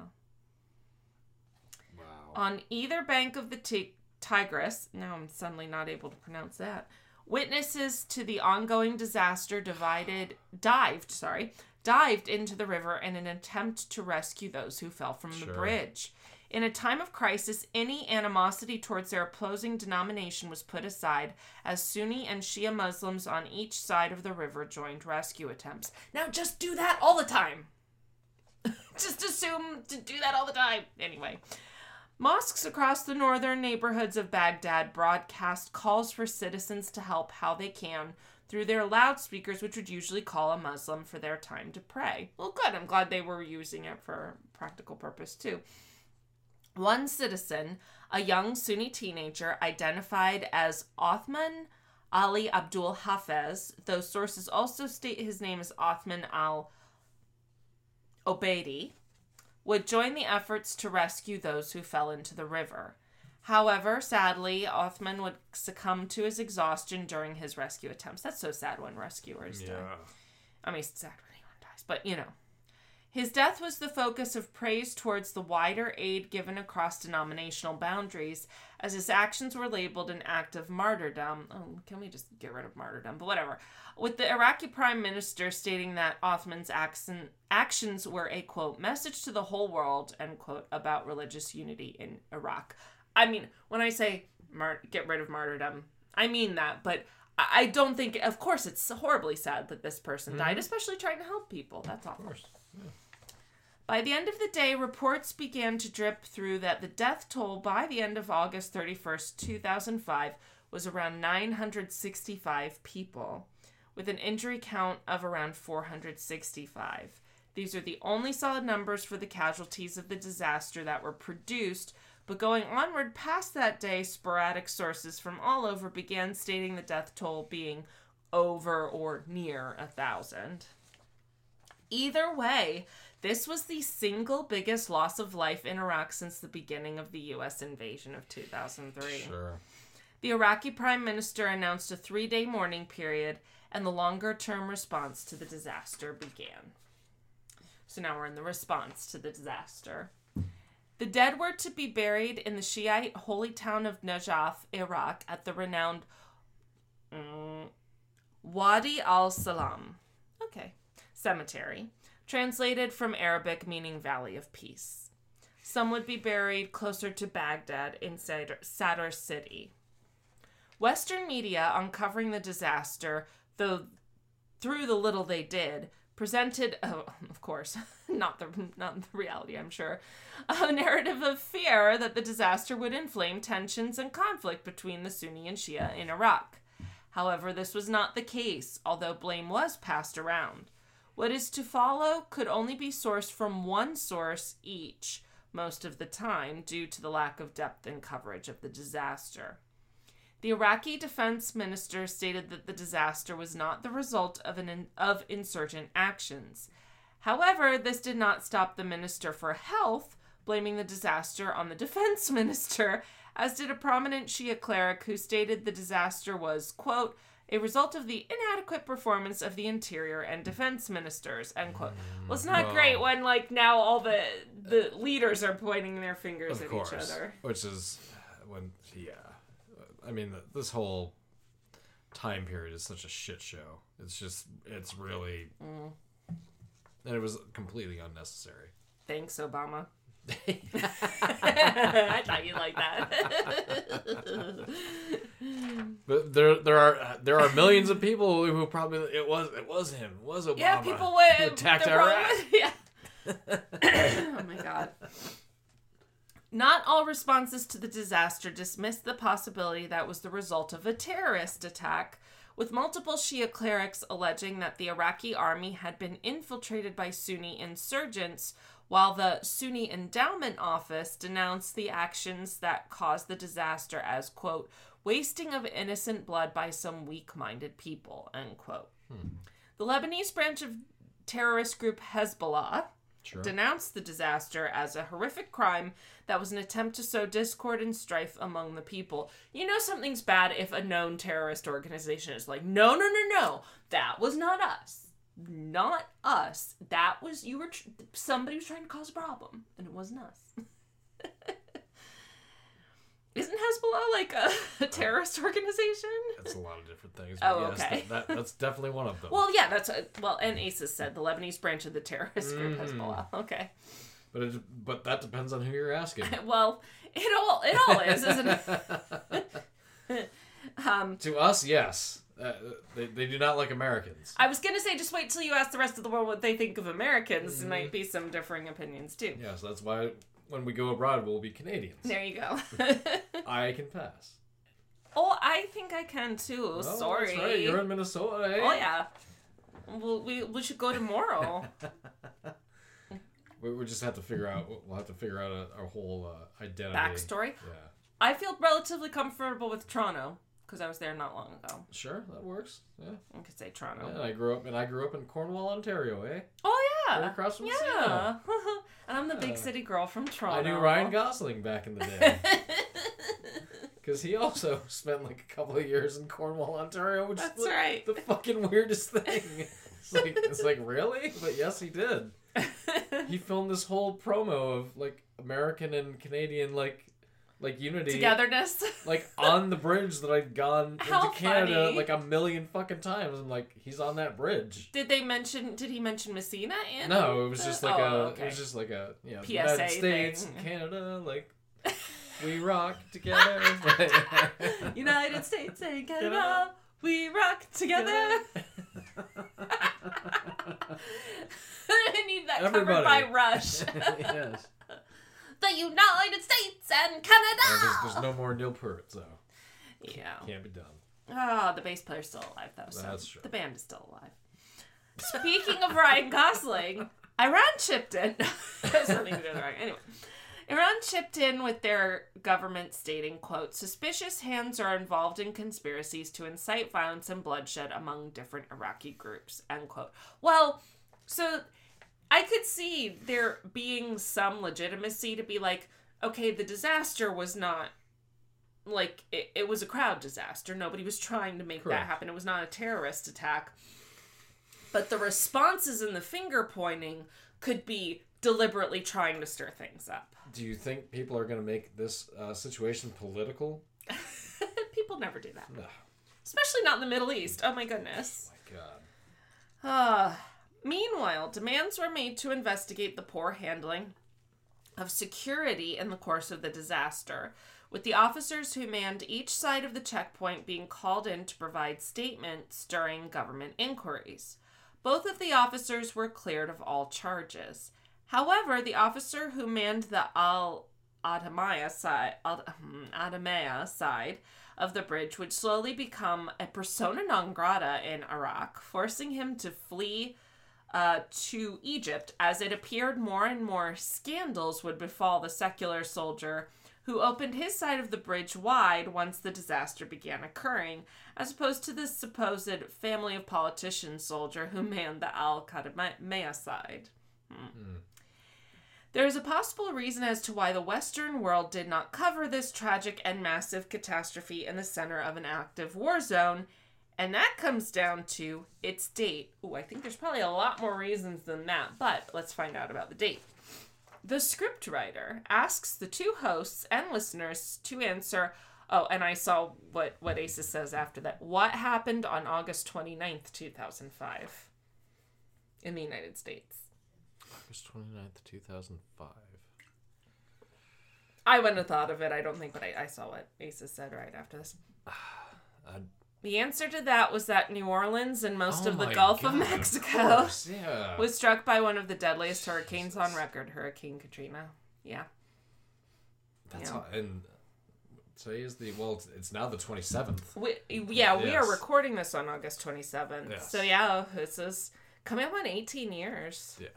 wow. On either bank of the Ti- Tigris, now I'm suddenly not able to pronounce that. Witnesses to the ongoing disaster divided dived, sorry, dived into the river in an attempt to rescue those who fell from the bridge. In a time of crisis, any animosity towards their opposing denomination was put aside as Sunni and Shia Muslims on each side of the river joined rescue attempts. Now just do that all the time. just assume to do that all the time. Anyway, Mosques across the northern neighborhoods of Baghdad broadcast calls for citizens to help how they can through their loudspeakers, which would usually call a Muslim for their time to pray. Well, good. I'm glad they were using it for practical purpose too. One citizen, a young Sunni teenager identified as Othman Ali Abdul Hafez, though sources also state his name is Othman al Obeidi, would join the efforts to rescue those who fell into the river. However, sadly, Othman would succumb to his exhaustion during his rescue attempts. That's so sad when rescuers die. I mean, it's sad when anyone dies, but you know. His death was the focus of praise towards the wider aid given across denominational boundaries, as his actions were labeled an act of martyrdom. Oh, can we just get rid of martyrdom? But whatever. With the Iraqi prime minister stating that Othman's accent, actions were a quote, message to the whole world, end quote, about religious unity in Iraq. I mean, when I say mar- get rid of martyrdom, I mean that, but I don't think, of course, it's horribly sad that this person died, mm-hmm. especially trying to help people. That's awful. Of course. By the end of the day, reports began to drip through that the death toll by the end of August 31st, 2005, was around 965 people, with an injury count of around 465. These are the only solid numbers for the casualties of the disaster that were produced, but going onward past that day, sporadic sources from all over began stating the death toll being over or near a thousand. Either way, this was the single biggest loss of life in Iraq since the beginning of the US invasion of 2003. Sure. The Iraqi prime minister announced a three day mourning period, and the longer term response to the disaster began. So now we're in the response to the disaster. The dead were to be buried in the Shiite holy town of Najaf, Iraq, at the renowned mm, Wadi al Salam. Okay. Cemetery. Translated from Arabic meaning Valley of Peace. Some would be buried closer to Baghdad in Sadr, City. Western media uncovering the disaster, though through the little they did, presented, oh, of course, not the not the reality, I'm sure, a narrative of fear that the disaster would inflame tensions and conflict between the Sunni and Shia in Iraq. However, this was not the case, although blame was passed around. What is to follow could only be sourced from one source each, most of the time, due to the lack of depth and coverage of the disaster. The Iraqi defense minister stated that the disaster was not the result of an of insurgent actions. However, this did not stop the minister for health blaming the disaster on the defense minister, as did a prominent Shia cleric who stated the disaster was, quote, a result of the inadequate performance of the interior and defense ministers, end quote. Well, it's not Well- great when like now all the the leaders are pointing their fingers at course. each other. Which is when, yeah. I mean, th- this whole time period is such a shit show. It's just, it's really. Mm. And it was completely unnecessary. Thanks, Obama. I thought you'd like that. But there, there are uh, there are millions of people who probably it was it was him it was Obama. yeah, people who attacked Iraq. Yeah. oh my god. Not all responses to the disaster dismissed the possibility that was the result of a terrorist attack, with multiple Shia clerics alleging that the Iraqi army had been infiltrated by Sunni insurgents, while the Sunni Endowment Office denounced the actions that caused the disaster as, quote, wasting of innocent blood by some weak minded people, end quote. Hmm. The Lebanese branch of terrorist group Hezbollah Sure. denounced the disaster as a horrific crime that was an attempt to sow discord and strife among the people. You know something's bad if a known terrorist organization is like, no, no, no, no, that was not us. Not us. That was, you were, tr- somebody was trying to cause a problem, and it wasn't us. Isn't Hezbollah like a, a terrorist organization? That's a lot of different things. Oh, yes, okay. That, that, that's definitely one of them. Well, yeah, that's a, well, and ISIS said the Lebanese branch of the terrorist group Mhm. Hezbollah. Okay. but it, but that depends on who you're asking. Well, it all it all is, isn't it? Um, to us, yes. Uh, they, they do not like Americans. I was gonna say, just wait till you ask the rest of the world what they think of Americans. There might be some differing opinions too. Yes, that's why when we go abroad, we'll be Canadians. There you go. I can pass. oh, I think I can too. Oh, Sorry. That's right. You're in Minnesota, eh? Oh yeah. Well, we we should go tomorrow. We, we just have to figure out. We'll have to figure out a, our whole uh, identity. Backstory. Yeah. I feel relatively comfortable with Toronto because I was there not long ago. Sure, that works. Yeah. I could say Toronto. yeah. I grew up, and I grew up in Cornwall, Ontario, eh? Oh yeah. Right across from Yeah. and I'm the big Yeah. city girl from Toronto. I knew Ryan Gosling back in the day because he also spent like a couple of years in Cornwall, Ontario, which That's is the, right. the fucking weirdest thing. It's like it's like really, but yes, he did. He filmed this whole promo of like American and Canadian like like unity Togetherness. like on the bridge that i've gone How into Canada funny. like a million fucking times. I'm like, he's on that bridge. Did they mention? Did he mention Massena? In No, it was just like Oh, a okay. it was just like a you know, PSA United States thing. and Canada like we rock together. United States and Canada, we rock together. I need that covered Everybody. by Rush. yes. The United States and Canada. Uh, there's, there's no more Neil Peart, so yeah. can't be done. Oh, the bass player's still alive though. So That's true. The band is still alive. Speaking of Ryan Gosling, Iran chipped in. Has nothing to do with Ryan. Anyway, Iran chipped in with their government stating, "quote Suspicious hands are involved in conspiracies to incite violence and bloodshed among different Iraqi groups." End quote. Well, so I could see there being some legitimacy to be like, okay, the disaster was not like it, it was a crowd disaster. Nobody was trying to make that happen. It was not a terrorist attack. But the responses and the finger pointing could be deliberately trying to stir things up. Do you think people are going to make this uh, situation political? People never do that. No. Especially not in the Middle East. Oh my goodness. Oh my God. Ah. Meanwhile, demands were made to investigate the poor handling of security in the course of the disaster, with the officers who manned each side of the checkpoint being called in to provide statements during government inquiries. Both of the officers were cleared of all charges. However, the officer who manned the Al Adamaya side, hmm, Adamaya side of the bridge would slowly become a persona non grata in Iraq, forcing him to flee uh, to Egypt as it appeared more and more scandals would befall the secular soldier who opened his side of the bridge wide once the disaster began occurring, as opposed to the supposed family of politician soldier who manned the Al Qadamaya side. Hmm. There is a possible reason as to why the Western world did not cover this tragic and massive catastrophe in the center of an active war zone, and that comes down to its date. Ooh, I think there's probably a lot more reasons than that, but let's find out about the date. The scriptwriter asks the two hosts and listeners to answer. Oh, and I saw what, what Aces says after that. What happened on August 29th, 2005 in the United States? August 29th, 2005. I wouldn't have thought of it, I don't think, but I, I saw what Aces said right after this. I- The answer to that was that New Orleans and most Oh of the Gulf God, of of Mexico course, yeah. was struck by one of the deadliest hurricanes on record, Hurricane Katrina. Yeah. That's yeah. all, and today is the well. It's, now the 27th. We, yeah, we are recording this on August 27th. Yes. So, yeah, this is coming up on 18 years Yeah.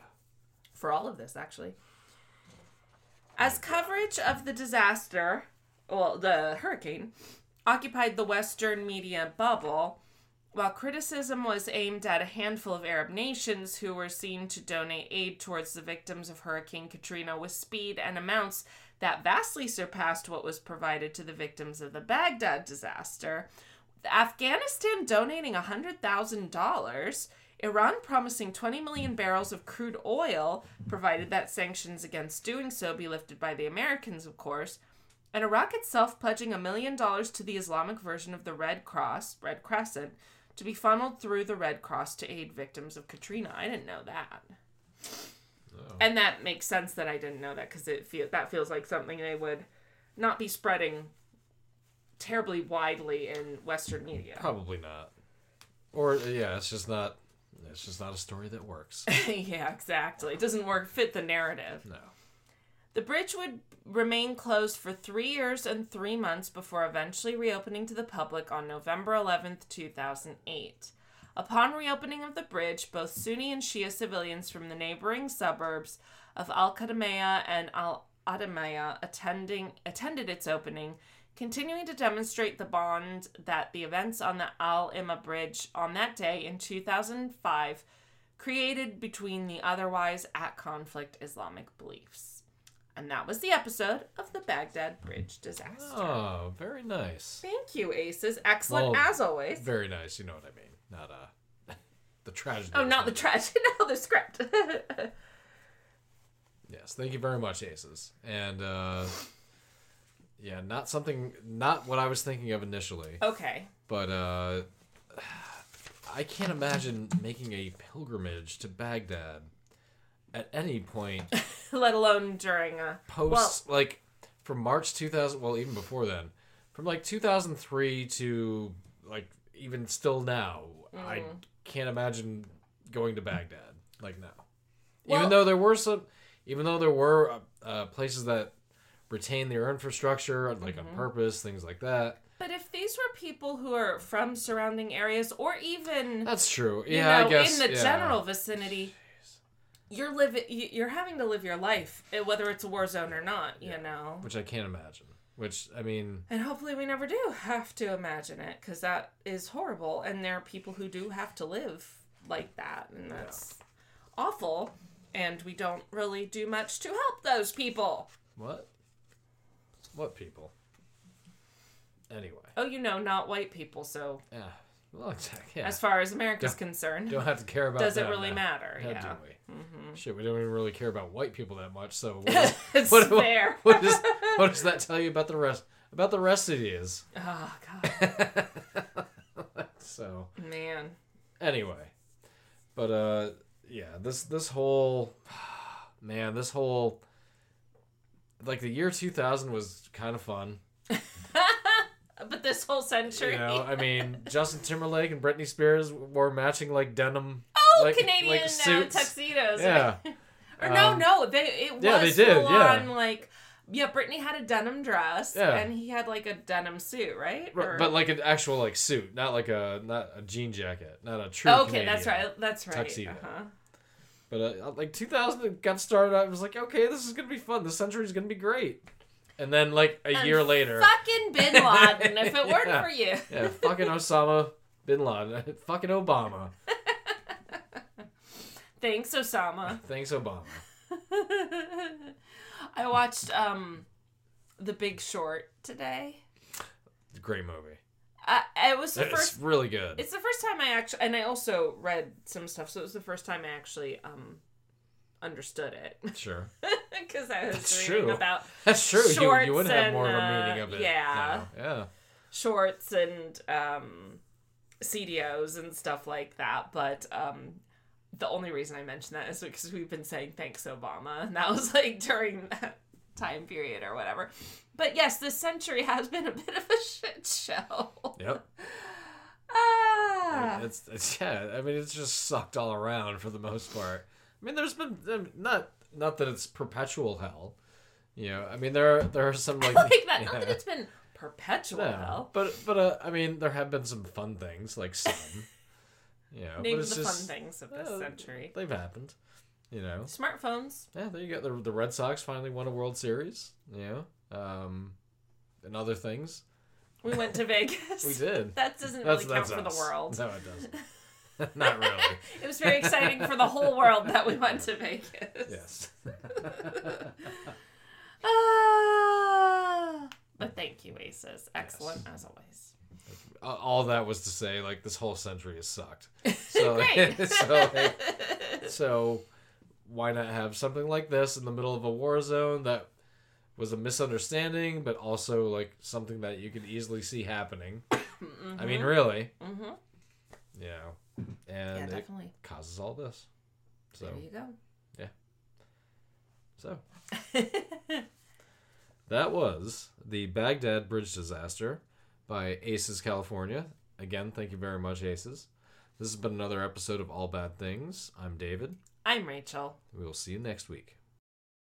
for all of this, actually. As coverage of the disaster, well, the hurricane, occupied the Western media bubble, while criticism was aimed at a handful of Arab nations who were seen to donate aid towards the victims of Hurricane Katrina with speed and amounts that vastly surpassed what was provided to the victims of the Baghdad disaster, Afghanistan donating $100,000, Iran promising 20 million barrels of crude oil, provided that sanctions against doing so be lifted by the Americans, of course, and Iraq itself pledging a million dollars to the Islamic version of the Red Cross, Red Crescent, to be funneled through the Red Cross to aid victims of Katrina. I didn't know that. Oh. And that makes sense that I didn't know that because it feel that feels like something they would not be spreading terribly widely in Western media. Probably not. Or yeah, it's just not. It's just not a story that works. yeah, exactly. It doesn't work fit the narrative. No. The bridge would remain closed for three years and three months before eventually reopening to the public on November 11th, 2008. Upon reopening of the bridge, both Sunni and Shia civilians from the neighboring suburbs of Al Qadamaya and Al Adamaya attending attended its opening, continuing to demonstrate the bond that the events on the Al Imma Bridge on that day in 2005 created between the otherwise at conflict Islamic beliefs. And that was the episode of the Baghdad Bridge disaster. Oh, very nice. Thank you, Aces. Excellent Well, as always. Very nice. You know what I mean. Not uh, the tragedy. Oh, not the tragedy, no, the script. Yes, thank you very much, Aces. And uh, yeah, not something, not what I was thinking of initially. okay. But uh, I can't imagine making a pilgrimage to Baghdad at any point Let alone during a post like from March 2000. Well, even before then, from like 2003 to like even still now, I Mm. can't imagine going to Baghdad. Like now. Well- even though there were some, even though there were uh, uh, places that retain their infrastructure like Mm-hmm. on purpose, things like that. But if these were people who are from surrounding areas or even That's true. you Yeah, know I guess in the yeah. general vicinity, you're living you're having to live your life eh, whether it's a war zone or not, you know. which I can't imagine. Which I mean, And hopefully we never do have to imagine it cuz that is horrible and there are people who do have to live like that and that's awful and we don't really do much to help those people. what? What people? Anyway, Oh, you know, not white people, so yeah. Well, exactly. Yeah. as far as America's Don't- concerned, don't have to care about. does it really now. matter? How yeah. do we? Shit, we don't even really care about white people that much. So what, It's what, fair. what does what does that tell you about the rest about the rest of these? Oh god, so man. anyway, but uh, yeah, this this whole man, this whole like the year two thousand was kind of fun. But this whole century. You know, I mean, Justin Timberlake and Britney Spears wore matching like denim. oh, like- Canadian like uh, suits. tuxedos. Yeah. Or no, Um, no, they it was yeah, they did, full yeah. on like yeah, Brittany had a denim dress Yeah. and he had like a denim suit, right? Or- But like an actual like suit, not like a not a jean jacket, not a true. okay, that's right. That's right. tuxedo. Uh-huh. But uh, like 2000 got started, I was like, okay, this is gonna be fun. This century's gonna be great. And then like a And year later, fucking Bin Laden. if it weren't Yeah. for you, yeah, fucking Osama bin Laden, fucking Obama. thanks, Osama. Thanks, Obama. I watched um, The Big Short today. Great movie. Uh, it was the It's first really good. It's the first time I actually, and I also read some stuff, so it was the first time I actually um understood it Sure, because I was That's reading true. about that's true. You, you would have and, more of a uh, meaning of it. yeah. now. yeah. shorts and um CDOs and stuff like that, but um the only reason I mention that is because we've been saying thanks Obama, and that was like during that time period or whatever. But yes, this century has been a bit of a shit show. Yep. ah. It's, it's yeah. I mean, it's just sucked all around for the most part. I mean, there's been um, not not that it's perpetual hell. You know, I mean, there are there are some like like that. Not that it's been perpetual No, hell. but but uh, I mean, there have been some fun things like some. You know, Name but it's the just fun things of this uh, century. they've happened. You know, Smartphones. yeah. There you go. The the Red Sox finally won a World Series. You know, um, and other things. We went to Vegas. We did. That doesn't That's really count that's for the world. No, it doesn't. Not really. It was very exciting for the whole world that we went to Vegas. Yes. Ah. but thank you, Aces. Excellent as always. Uh, all that was to say, like this whole century has sucked. So, Great. so, so why not have something like this in the middle of a war zone that was a misunderstanding, but also like something that you could easily see happening. I mean, really, mm-hmm. Yeah, and it definitely. causes all this. So, There you go. Yeah. So that was the Baghdad Bridge disaster by Aces California. Again, thank you very much, Aces. This has been another episode of All Bad Things. I'm David. I'm Rachel. We will see you next week.